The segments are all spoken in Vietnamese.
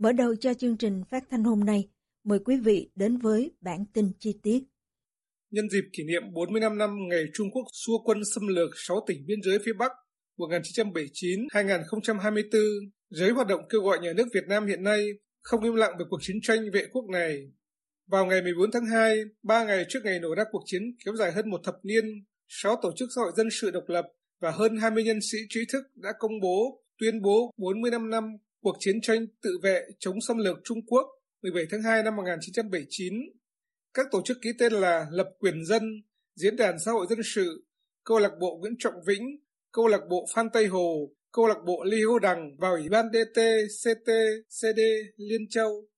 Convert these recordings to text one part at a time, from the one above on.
Mở đầu cho chương trình phát thanh hôm nay, mời quý vị đến với bản tin chi tiết. Nhân dịp kỷ niệm 45 năm ngày Trung Quốc xua quân xâm lược 6 tỉnh biên giới phía Bắc 1979-2024, giới hoạt động kêu gọi nhà nước Việt Nam hiện nay không im lặng về cuộc chiến tranh vệ quốc này. Vào ngày 14 tháng 2, ba ngày trước ngày nổ ra cuộc chiến kéo dài hơn một thập niên, 6 tổ chức xã hội dân sự độc lập và hơn 20 nhân sĩ trí thức đã công bố tuyên bố 45 năm cuộc chiến tranh tự vệ chống xâm lược Trung Quốc 17 tháng 2 năm 1979. Các tổ chức ký tên là Lập Quyền Dân, Diễn đàn Xã hội Dân sự, Câu lạc bộ Nguyễn Trọng Vĩnh, Câu lạc bộ Phan Tây Hồ, Câu lạc bộ Ly Hô Đằng và Ủy ban DT, CT, CD, Liên Châu.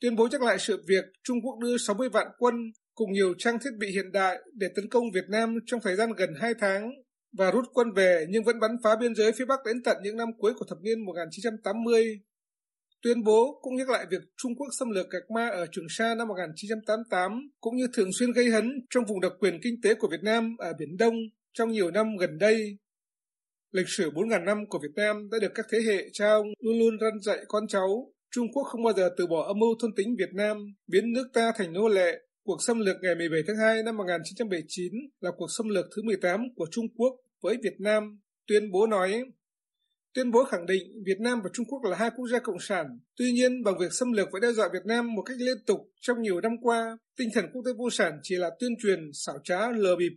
Tuyên bố nhắc lại sự việc Trung Quốc đưa 60 vạn quân cùng nhiều trang thiết bị hiện đại để tấn công Việt Nam trong thời gian gần 2 tháng và rút quân về nhưng vẫn bắn phá biên giới phía Bắc đến tận những năm cuối của thập niên 1980. Tuyên bố cũng nhắc lại việc Trung Quốc xâm lược Gạc Ma ở Trường Sa năm 1988, cũng như thường xuyên gây hấn trong vùng đặc quyền kinh tế của Việt Nam ở Biển Đông trong nhiều năm gần đây. Lịch sử 4.000 năm của Việt Nam đã được các thế hệ cha ông luôn luôn răn dạy con cháu. Trung Quốc không bao giờ từ bỏ âm mưu thôn tính Việt Nam, biến nước ta thành nô lệ, Cuộc xâm lược ngày 17 tháng 2 năm 1979 là cuộc xâm lược thứ 18 của Trung Quốc với Việt Nam, tuyên bố nói. Tuyên bố khẳng định Việt Nam và Trung Quốc là hai quốc gia cộng sản. Tuy nhiên, bằng việc xâm lược và đe dọa Việt Nam một cách liên tục trong nhiều năm qua, tinh thần quốc tế vô sản chỉ là tuyên truyền, xảo trá, lờ bịp.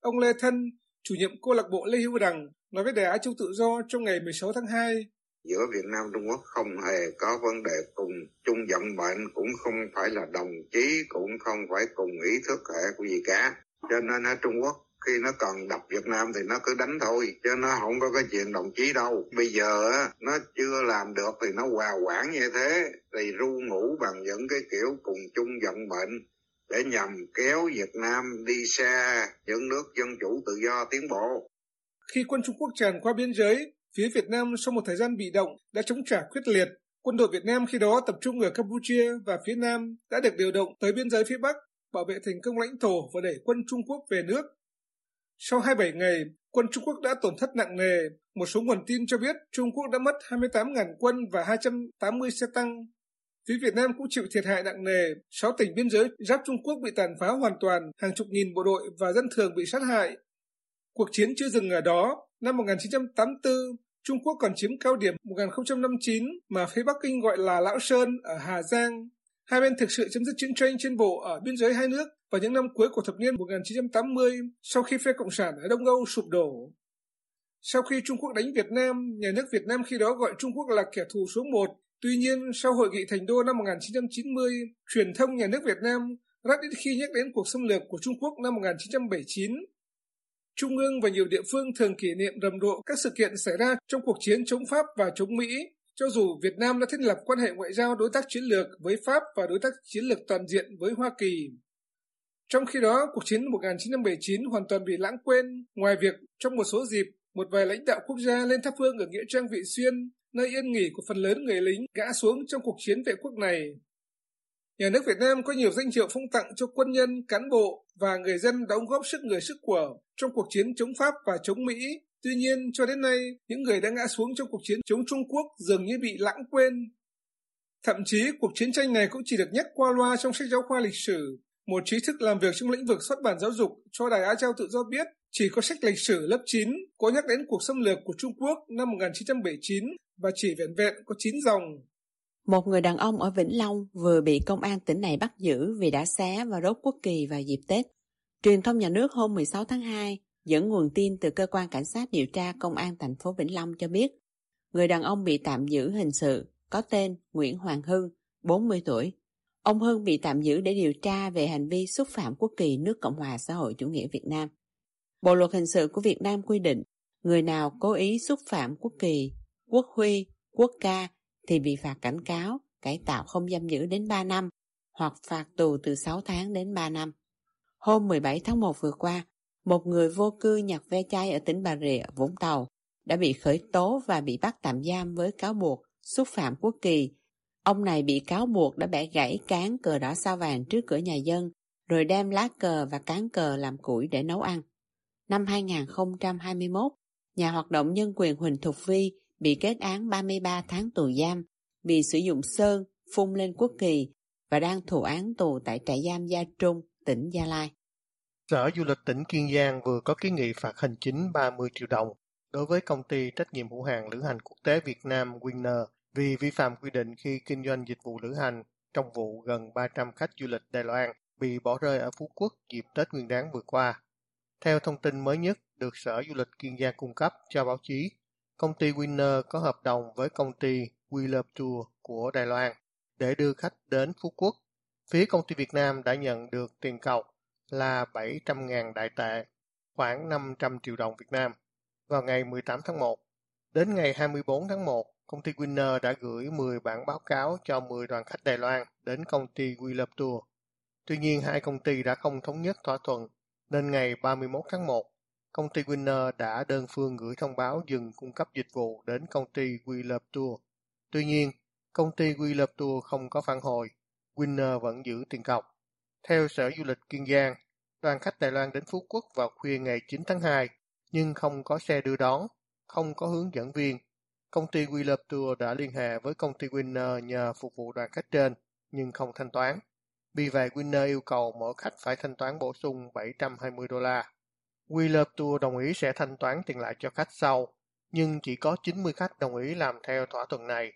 Ông Lê Thân, chủ nhiệm câu lạc bộ Lê Hữu Đằng, nói với Đài Á Châu Tự Do trong ngày 16 tháng 2 giữa Việt Nam Trung Quốc không hề có vấn đề cùng chung vận mệnh cũng không phải là đồng chí cũng không phải cùng ý thức hệ của gì cả cho nên ở Trung Quốc khi nó còn đập Việt Nam thì nó cứ đánh thôi chứ nó không có cái chuyện đồng chí đâu bây giờ á nó chưa làm được thì nó hòa quản như thế thì ru ngủ bằng những cái kiểu cùng chung vận mệnh để nhằm kéo Việt Nam đi xa những nước dân chủ tự do tiến bộ khi quân Trung Quốc tràn qua biên giới Phía Việt Nam sau một thời gian bị động đã chống trả quyết liệt. Quân đội Việt Nam khi đó tập trung ở Campuchia và phía Nam đã được điều động tới biên giới phía Bắc, bảo vệ thành công lãnh thổ và đẩy quân Trung Quốc về nước. Sau 27 ngày, quân Trung Quốc đã tổn thất nặng nề. Một số nguồn tin cho biết Trung Quốc đã mất 28.000 quân và 280 xe tăng. Phía Việt Nam cũng chịu thiệt hại nặng nề. Sáu tỉnh biên giới giáp Trung Quốc bị tàn phá hoàn toàn, hàng chục nghìn bộ đội và dân thường bị sát hại. Cuộc chiến chưa dừng ở đó. Năm 1984, Trung Quốc còn chiếm cao điểm 1059 mà phía Bắc Kinh gọi là Lão Sơn ở Hà Giang. Hai bên thực sự chấm dứt chiến tranh trên bộ ở biên giới hai nước vào những năm cuối của thập niên 1980 sau khi phe Cộng sản ở Đông Âu sụp đổ. Sau khi Trung Quốc đánh Việt Nam, nhà nước Việt Nam khi đó gọi Trung Quốc là kẻ thù số một. Tuy nhiên, sau hội nghị Thành Đô năm 1990, truyền thông nhà nước Việt Nam rất ít khi nhắc đến cuộc xâm lược của Trung Quốc năm 1979 Trung ương và nhiều địa phương thường kỷ niệm rầm rộ các sự kiện xảy ra trong cuộc chiến chống Pháp và chống Mỹ, cho dù Việt Nam đã thiết lập quan hệ ngoại giao đối tác chiến lược với Pháp và đối tác chiến lược toàn diện với Hoa Kỳ. Trong khi đó, cuộc chiến 1979 hoàn toàn bị lãng quên, ngoài việc trong một số dịp, một vài lãnh đạo quốc gia lên thắp hương ở Nghĩa Trang Vị Xuyên, nơi yên nghỉ của phần lớn người lính ngã xuống trong cuộc chiến vệ quốc này. Nhà nước Việt Nam có nhiều danh hiệu phong tặng cho quân nhân, cán bộ và người dân đóng góp sức người sức của trong cuộc chiến chống Pháp và chống Mỹ. Tuy nhiên, cho đến nay, những người đã ngã xuống trong cuộc chiến chống Trung Quốc dường như bị lãng quên. Thậm chí, cuộc chiến tranh này cũng chỉ được nhắc qua loa trong sách giáo khoa lịch sử. Một trí thức làm việc trong lĩnh vực xuất bản giáo dục cho Đài Á Châu tự do biết, Chỉ có sách lịch sử lớp 9 có nhắc đến cuộc xâm lược của Trung Quốc năm 1979 và chỉ vẹn vẹn có 9 dòng. Một người đàn ông ở Vĩnh Long vừa bị công an tỉnh này bắt giữ vì đã xé và đốt quốc kỳ vào dịp Tết. Truyền thông nhà nước hôm 16 tháng 2 dẫn nguồn tin từ cơ quan cảnh sát điều tra công an thành phố Vĩnh Long cho biết người đàn ông bị tạm giữ hình sự có tên Nguyễn Hoàng Hưng, 40 tuổi. Ông Hưng bị tạm giữ để điều tra về hành vi xúc phạm quốc kỳ nước Cộng hòa xã hội chủ nghĩa Việt Nam. Bộ luật hình sự của Việt Nam quy định người nào cố ý xúc phạm quốc kỳ, quốc huy, quốc ca thì bị phạt cảnh cáo, cải tạo không giam giữ đến 3 năm hoặc phạt tù từ 6 tháng đến 3 năm. Hôm 17 tháng 1 vừa qua, một người vô cư nhặt ve chai ở tỉnh Bà Rịa, Vũng Tàu đã bị khởi tố và bị bắt tạm giam với cáo buộc xúc phạm quốc kỳ. Ông này bị cáo buộc đã bẻ gãy cán cờ đỏ sao vàng trước cửa nhà dân, rồi đem lá cờ và cán cờ làm củi để nấu ăn. Năm 2021, nhà hoạt động nhân quyền Huỳnh Thục Vi bị kết án 33 tháng tù giam vì sử dụng sơn phun lên quốc kỳ và đang thụ án tù tại trại giam Gia Trung, tỉnh Gia Lai. Sở Du lịch tỉnh Kiên Giang vừa có kiến nghị phạt hành chính 30 triệu đồng đối với công ty trách nhiệm hữu hạn lữ hành quốc tế Việt Nam Winner vì vi phạm quy định khi kinh doanh dịch vụ lữ hành trong vụ gần 300 khách du lịch Đài Loan bị bỏ rơi ở Phú Quốc dịp Tết Nguyên đán vừa qua. Theo thông tin mới nhất được Sở Du lịch Kiên Giang cung cấp cho báo chí, công ty Winner có hợp đồng với công ty We Love Tour của Đài Loan để đưa khách đến Phú Quốc. Phía công ty Việt Nam đã nhận được tiền cọc là 700.000 đại tệ, khoảng 500 triệu đồng Việt Nam, vào ngày 18 tháng 1. Đến ngày 24 tháng 1, công ty Winner đã gửi 10 bản báo cáo cho 10 đoàn khách Đài Loan đến công ty We Tour. Tuy nhiên, hai công ty đã không thống nhất thỏa thuận, nên ngày 31 tháng 1, công ty Winner đã đơn phương gửi thông báo dừng cung cấp dịch vụ đến công ty We Tour. Tuy nhiên, công ty We Tour không có phản hồi, Winner vẫn giữ tiền cọc. Theo Sở Du lịch Kiên Giang, đoàn khách Đài Loan đến Phú Quốc vào khuya ngày 9 tháng 2, nhưng không có xe đưa đón, không có hướng dẫn viên. Công ty Wheeler Tour đã liên hệ với công ty Winner nhờ phục vụ đoàn khách trên, nhưng không thanh toán. Vì vậy, Winner yêu cầu mỗi khách phải thanh toán bổ sung 720 đô la. Wheeler Tour đồng ý sẽ thanh toán tiền lại cho khách sau, nhưng chỉ có 90 khách đồng ý làm theo thỏa thuận này.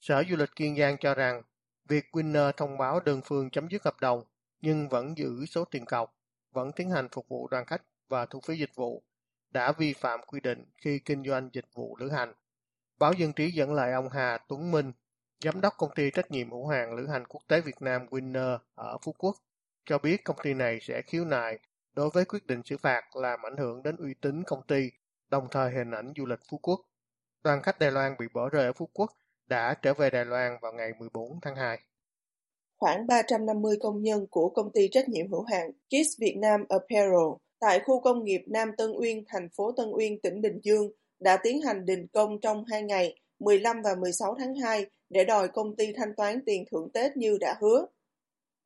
Sở Du lịch Kiên Giang cho rằng, việc Winner thông báo đơn phương chấm dứt hợp đồng, nhưng vẫn giữ số tiền cọc, vẫn tiến hành phục vụ đoàn khách và thu phí dịch vụ, đã vi phạm quy định khi kinh doanh dịch vụ lữ hành. Báo Dân trí dẫn lời ông Hà Tuấn Minh, giám đốc công ty trách nhiệm hữu hạn lữ hành quốc tế Việt Nam Winner ở Phú Quốc, cho biết công ty này sẽ khiếu nại đối với quyết định xử phạt làm ảnh hưởng đến uy tín công ty, đồng thời hình ảnh du lịch Phú Quốc. Đoàn khách Đài Loan bị bỏ rơi ở Phú Quốc đã trở về Đài Loan vào ngày 14 tháng 2. Khoảng 350 công nhân của công ty trách nhiệm hữu hạn Kiss Việt Nam Apparel tại khu công nghiệp Nam Tân Uyên, thành phố Tân Uyên, tỉnh Bình Dương đã tiến hành đình công trong 2 ngày 15 và 16 tháng 2 để đòi công ty thanh toán tiền thưởng Tết như đã hứa.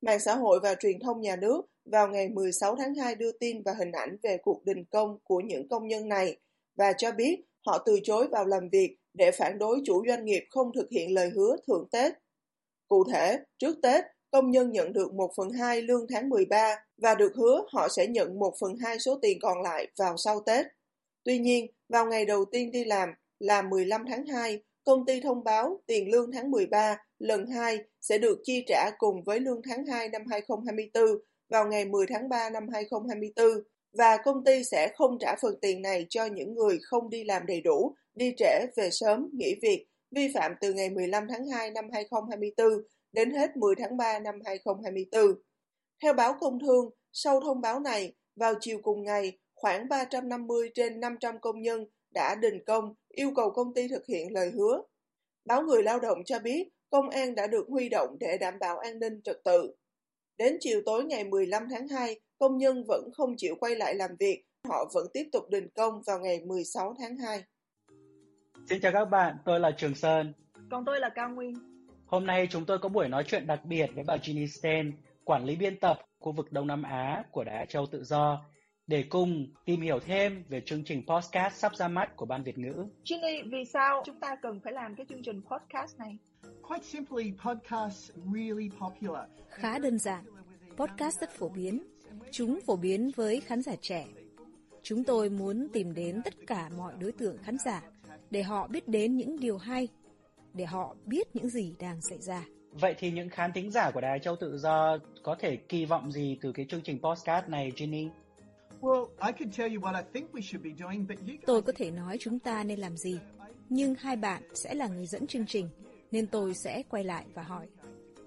Mạng xã hội và truyền thông nhà nước vào ngày 16 tháng 2 đưa tin và hình ảnh về cuộc đình công của những công nhân này và cho biết họ từ chối vào làm việc để phản đối chủ doanh nghiệp không thực hiện lời hứa thưởng Tết. Cụ thể, trước Tết, công nhân nhận được 1 phần 2 lương tháng 13 và được hứa họ sẽ nhận 1 phần 2 số tiền còn lại vào sau Tết. Tuy nhiên, vào ngày đầu tiên đi làm là 15 tháng 2, công ty thông báo tiền lương tháng 13 lần 2 sẽ được chi trả cùng với lương tháng 2 năm 2024 vào ngày 10 tháng 3 năm 2024 và công ty sẽ không trả phần tiền này cho những người không đi làm đầy đủ, đi trễ, về sớm, nghỉ việc, vi phạm từ ngày 15 tháng 2 năm 2024 đến hết 10 tháng 3 năm 2024. Theo báo Công Thương, sau thông báo này, vào chiều cùng ngày, khoảng 350 trên 500 công nhân đã đình công yêu cầu công ty thực hiện lời hứa. Báo Người Lao động cho biết công an đã được huy động để đảm bảo an ninh trật tự. Đến chiều tối ngày 15 tháng 2, công nhân vẫn không chịu quay lại làm việc, họ vẫn tiếp tục đình công vào ngày 16 tháng 2. Xin chào các bạn, tôi là Trường Sơn. Còn tôi là Cao Nguyên. Hôm nay chúng tôi có buổi nói chuyện đặc biệt với bà Ginny Sten, quản lý biên tập khu vực Đông Nam Á của Đài Châu Tự Do, để cùng tìm hiểu thêm về chương trình podcast sắp ra mắt của Ban Việt ngữ. Ginny, vì sao chúng ta cần phải làm cái chương trình podcast này? Quite simply, podcasts really popular. Khá đơn giản, podcast rất phổ biến. Chúng phổ biến với khán giả trẻ. Chúng tôi muốn tìm đến tất cả mọi đối tượng khán giả để họ biết đến những điều hay, để họ biết những gì đang xảy ra. Vậy thì những khán thính giả của Đài Châu Tự Do có thể kỳ vọng gì từ cái chương trình postcard này, Ginny? Tôi có thể nói chúng ta nên làm gì, nhưng hai bạn sẽ là người dẫn chương trình, nên tôi sẽ quay lại và hỏi,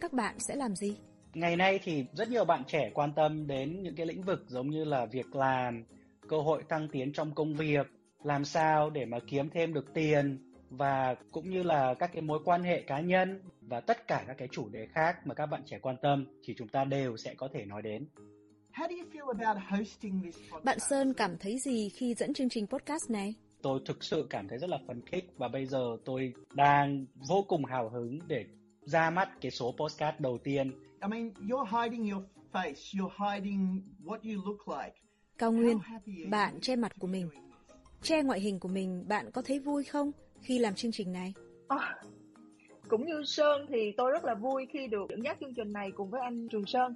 các bạn sẽ làm gì? Ngày nay thì rất nhiều bạn trẻ quan tâm đến những cái lĩnh vực giống như là việc làm, cơ hội tăng tiến trong công việc, làm sao để mà kiếm thêm được tiền và cũng như là các cái mối quan hệ cá nhân và tất cả các cái chủ đề khác mà các bạn trẻ quan tâm thì chúng ta đều sẽ có thể nói đến. Bạn Sơn cảm thấy gì khi dẫn chương trình podcast này? Tôi thực sự cảm thấy rất là phấn khích và bây giờ tôi đang vô cùng hào hứng để ra mắt cái số postcard đầu tiên. I mean, you're hiding your face, you're hiding what you look like. Cao Nguyên, bạn che mặt của mình. Che ngoại hình của mình, bạn có thấy vui không khi làm chương trình này? À, cũng như Sơn thì tôi rất là vui khi được dẫn dắt chương trình này cùng với anh Trường Sơn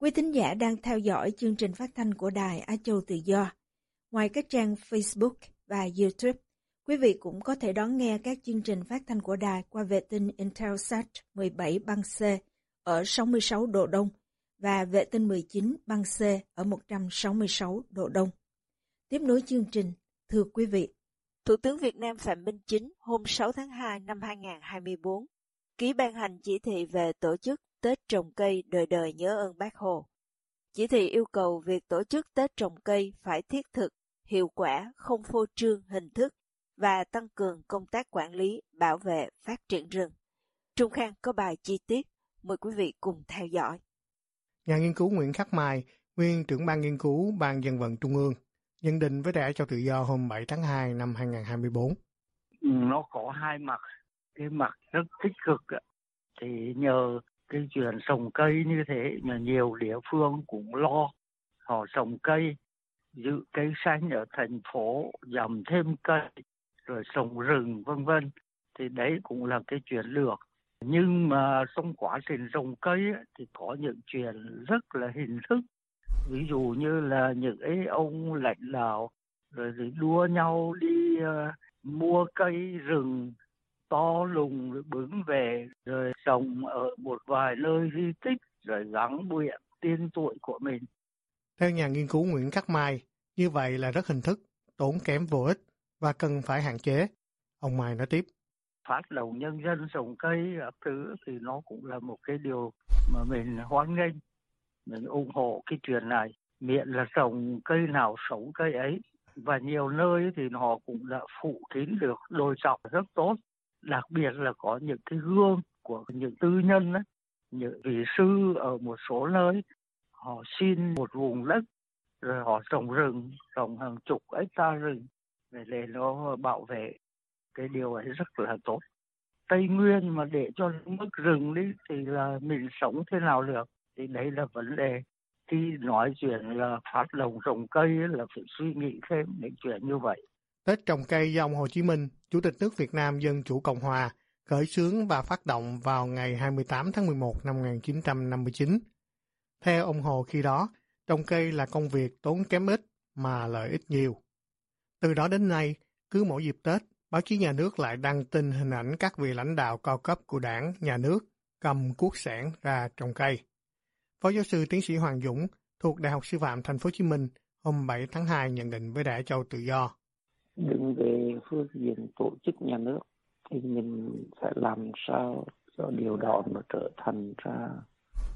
Quý thính giả đang theo dõi chương trình phát thanh của Đài Á Châu Tự Do. Ngoài các trang Facebook và YouTube, quý vị cũng có thể đón nghe các chương trình phát thanh của đài qua vệ tinh Intelsat 17 băng C ở 66 độ Đông và vệ tinh 19 băng C ở 166 độ Đông. Tiếp nối chương trình, thưa quý vị, Thủ tướng Việt Nam Phạm Minh Chính hôm 6 tháng 2 năm 2024 ký ban hành chỉ thị về tổ chức Tết trồng cây đời đời nhớ ơn bác Hồ. Chỉ thị yêu cầu việc tổ chức Tết trồng cây phải thiết thực, hiệu quả, không phô trương hình thức và tăng cường công tác quản lý, bảo vệ, phát triển rừng. Trung Khang có bài chi tiết, mời quý vị cùng theo dõi. Nhà nghiên cứu Nguyễn Khắc Mai, nguyên trưởng ban nghiên cứu Ban dân vận Trung ương, nhận định với Đảng cho Tự do hôm 7 tháng 2 năm 2024. Nó có hai mặt, cái mặt rất tích cực thì nhờ cái chuyện trồng cây như thế mà nhiều địa phương cũng lo. Họ trồng cây giữ cây xanh ở thành phố dầm thêm cây rồi trồng rừng vân vân. Thì đấy cũng là cái chuyện lược. Nhưng mà trong quá trình trồng cây ấy, thì có những chuyện rất là hình thức. Ví dụ như là những ấy ông lãnh đạo rồi thì đua nhau đi uh, mua cây rừng to lùng rồi bứng về rồi trồng ở một vài nơi di tích rồi gắn bụi tiên tuổi của mình. Theo nhà nghiên cứu Nguyễn Khắc Mai, như vậy là rất hình thức, tốn kém vô ích và cần phải hạn chế. Ông Mai nói tiếp. Phát động nhân dân trồng cây các thứ thì nó cũng là một cái điều mà mình hoan nghênh. Mình ủng hộ cái chuyện này. Miệng là trồng cây nào sống cây ấy. Và nhiều nơi thì họ cũng đã phụ kín được đồi trọc rất tốt đặc biệt là có những cái gương của những tư nhân ấy, những vị sư ở một số nơi họ xin một vùng đất rồi họ trồng rừng trồng hàng chục hecta rừng để để nó bảo vệ. Cái điều ấy rất là tốt. Tây nguyên mà để cho mất rừng đi thì là mình sống thế nào được? Thì đấy là vấn đề. Khi nói chuyện là phát động trồng cây là phải suy nghĩ thêm những chuyện như vậy. Tết trồng cây do ông Hồ Chí Minh, Chủ tịch nước Việt Nam Dân Chủ Cộng Hòa, khởi xướng và phát động vào ngày 28 tháng 11 năm 1959. Theo ông Hồ khi đó, trồng cây là công việc tốn kém ít mà lợi ích nhiều. Từ đó đến nay, cứ mỗi dịp Tết, báo chí nhà nước lại đăng tin hình ảnh các vị lãnh đạo cao cấp của đảng, nhà nước cầm cuốc sản ra trồng cây. Phó giáo sư tiến sĩ Hoàng Dũng thuộc Đại học Sư phạm Thành phố Hồ Chí Minh hôm 7 tháng 2 nhận định với Đại Châu Tự Do. Đứng về phương diện tổ chức nhà nước thì mình phải làm sao cho điều đó nó trở thành ra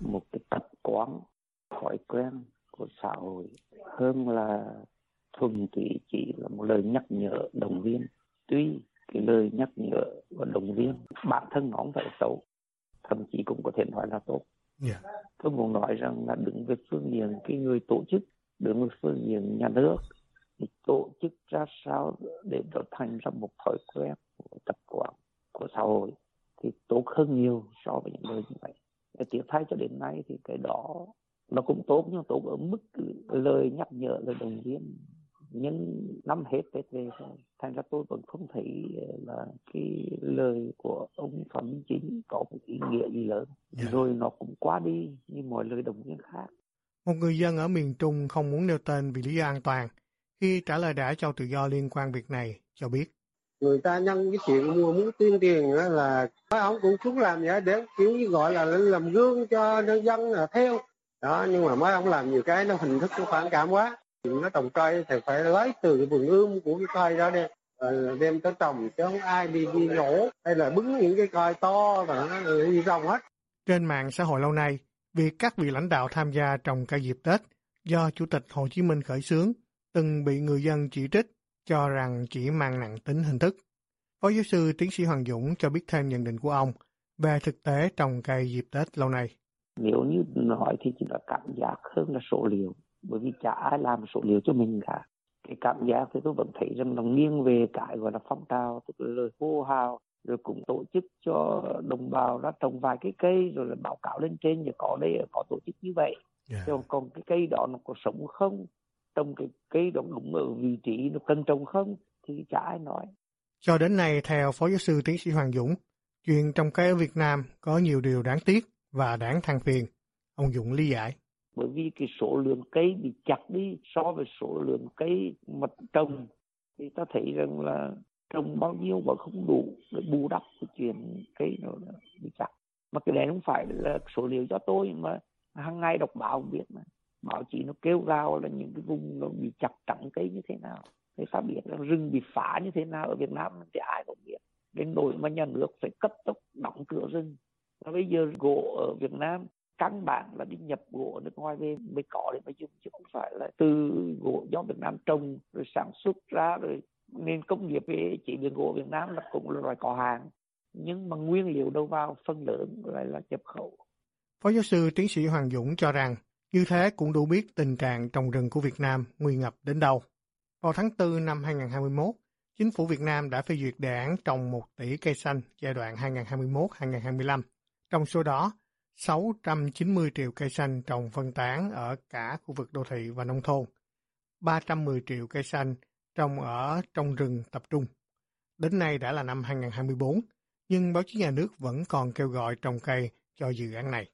một cái tập quán thói quen của xã hội hơn là thuần túy chỉ là một lời nhắc nhở động viên tuy cái lời nhắc nhở và động viên bản thân nó không phải xấu thậm chí cũng có thể nói là tốt yeah. Dạ. tôi muốn nói rằng là đứng về phương diện cái người tổ chức đứng về phương diện nhà nước thì tổ chức ra sao để trở thành ra một thói quen của tập quán của xã hội thì tốt hơn nhiều so với những lời như vậy để tiếp thay cho đến nay thì cái đó nó cũng tốt nhưng tốt ở mức lời nhắc nhở lời động viên nhưng năm hết Tết về rồi thành ra tôi vẫn không thấy ờ, là cái lời của ông Phạm Minh Chính có một ý nghĩa gì lớn yeah. Dạ. rồi nó cũng qua đi như mọi lời động viên khác một người dân ở miền Trung không muốn nêu tên vì lý do an toàn khi trả lời đã cho tự do liên quan việc này cho biết. Người ta nhân cái chuyện mua muốn tuyên truyền là mấy ông cũng xuống làm vậy để kiểu như gọi là làm gương cho nhân dân là theo. Đó nhưng mà mấy ông làm nhiều cái nó hình thức nó phản cảm quá. Nó trồng cây thì phải lấy từ cái vườn ươm của cái cây đó đi đem tới trồng chứ không ai đi đi nhổ hay là bứng những cái cây to và nó đi rong hết. Trên mạng xã hội lâu nay việc các vị lãnh đạo tham gia trồng cây dịp Tết do Chủ tịch Hồ Chí Minh khởi xướng từng bị người dân chỉ trích cho rằng chỉ mang nặng tính hình thức. Phó giáo sư tiến sĩ Hoàng Dũng cho biết thêm nhận định của ông về thực tế trồng cây dịp Tết lâu nay. Nếu như nói thì chỉ là cảm giác hơn là số liệu, bởi vì chả ai làm số liệu cho mình cả. Cái cảm giác thì tôi vẫn thấy rằng nó nghiêng về cái gọi là phong trào, tức là lời hô hào, rồi cũng tổ chức cho đồng bào đã trồng vài cái cây rồi là báo cáo lên trên, rồi có đây có tổ chức như vậy. Yeah. Còn, còn cái cây đó nó có sống không? Trồng cái cây đó đúng ở vị trí nó cần trồng không thì chả ai nói. Cho đến nay, theo Phó Giáo sư Tiến sĩ Hoàng Dũng, chuyện trồng cây ở Việt Nam có nhiều điều đáng tiếc và đáng than phiền. Ông Dũng lý giải. Bởi vì cái số lượng cây bị chặt đi so với số lượng cây mà trồng thì ta thấy rằng là trồng bao nhiêu mà không đủ để bù đắp cái chuyện cây nó bị chặt. Mà cái này không phải là số liệu cho tôi mà hàng ngày đọc báo biết mà báo chí nó kêu gào là những cái vùng nó bị chặt trắng cây như thế nào. Người ta biết là rừng bị phá như thế nào ở Việt Nam thì ai cũng biết. Đến nỗi mà nhà nước phải cấp tốc đóng cửa rừng. Và bây giờ gỗ ở Việt Nam, căn bản là đi nhập gỗ nước ngoài về mới có để mà dùng, chứ không phải là từ gỗ do Việt Nam trồng, rồi sản xuất ra, rồi nên công nghiệp về chỉ đường gỗ Việt Nam là cũng là loại có hàng nhưng mà nguyên liệu đầu vào, phần lớn lại là nhập khẩu. Phó giáo sư tiến sĩ Hoàng Dũng cho rằng như thế cũng đủ biết tình trạng trồng rừng của Việt Nam nguy ngập đến đâu. Vào tháng 4 năm 2021, Chính phủ Việt Nam đã phê duyệt đề án trồng 1 tỷ cây xanh giai đoạn 2021-2025. Trong số đó, 690 triệu cây xanh trồng phân tán ở cả khu vực đô thị và nông thôn, 310 triệu cây xanh trồng ở trong rừng tập trung. Đến nay đã là năm 2024, nhưng báo chí nhà nước vẫn còn kêu gọi trồng cây cho dự án này.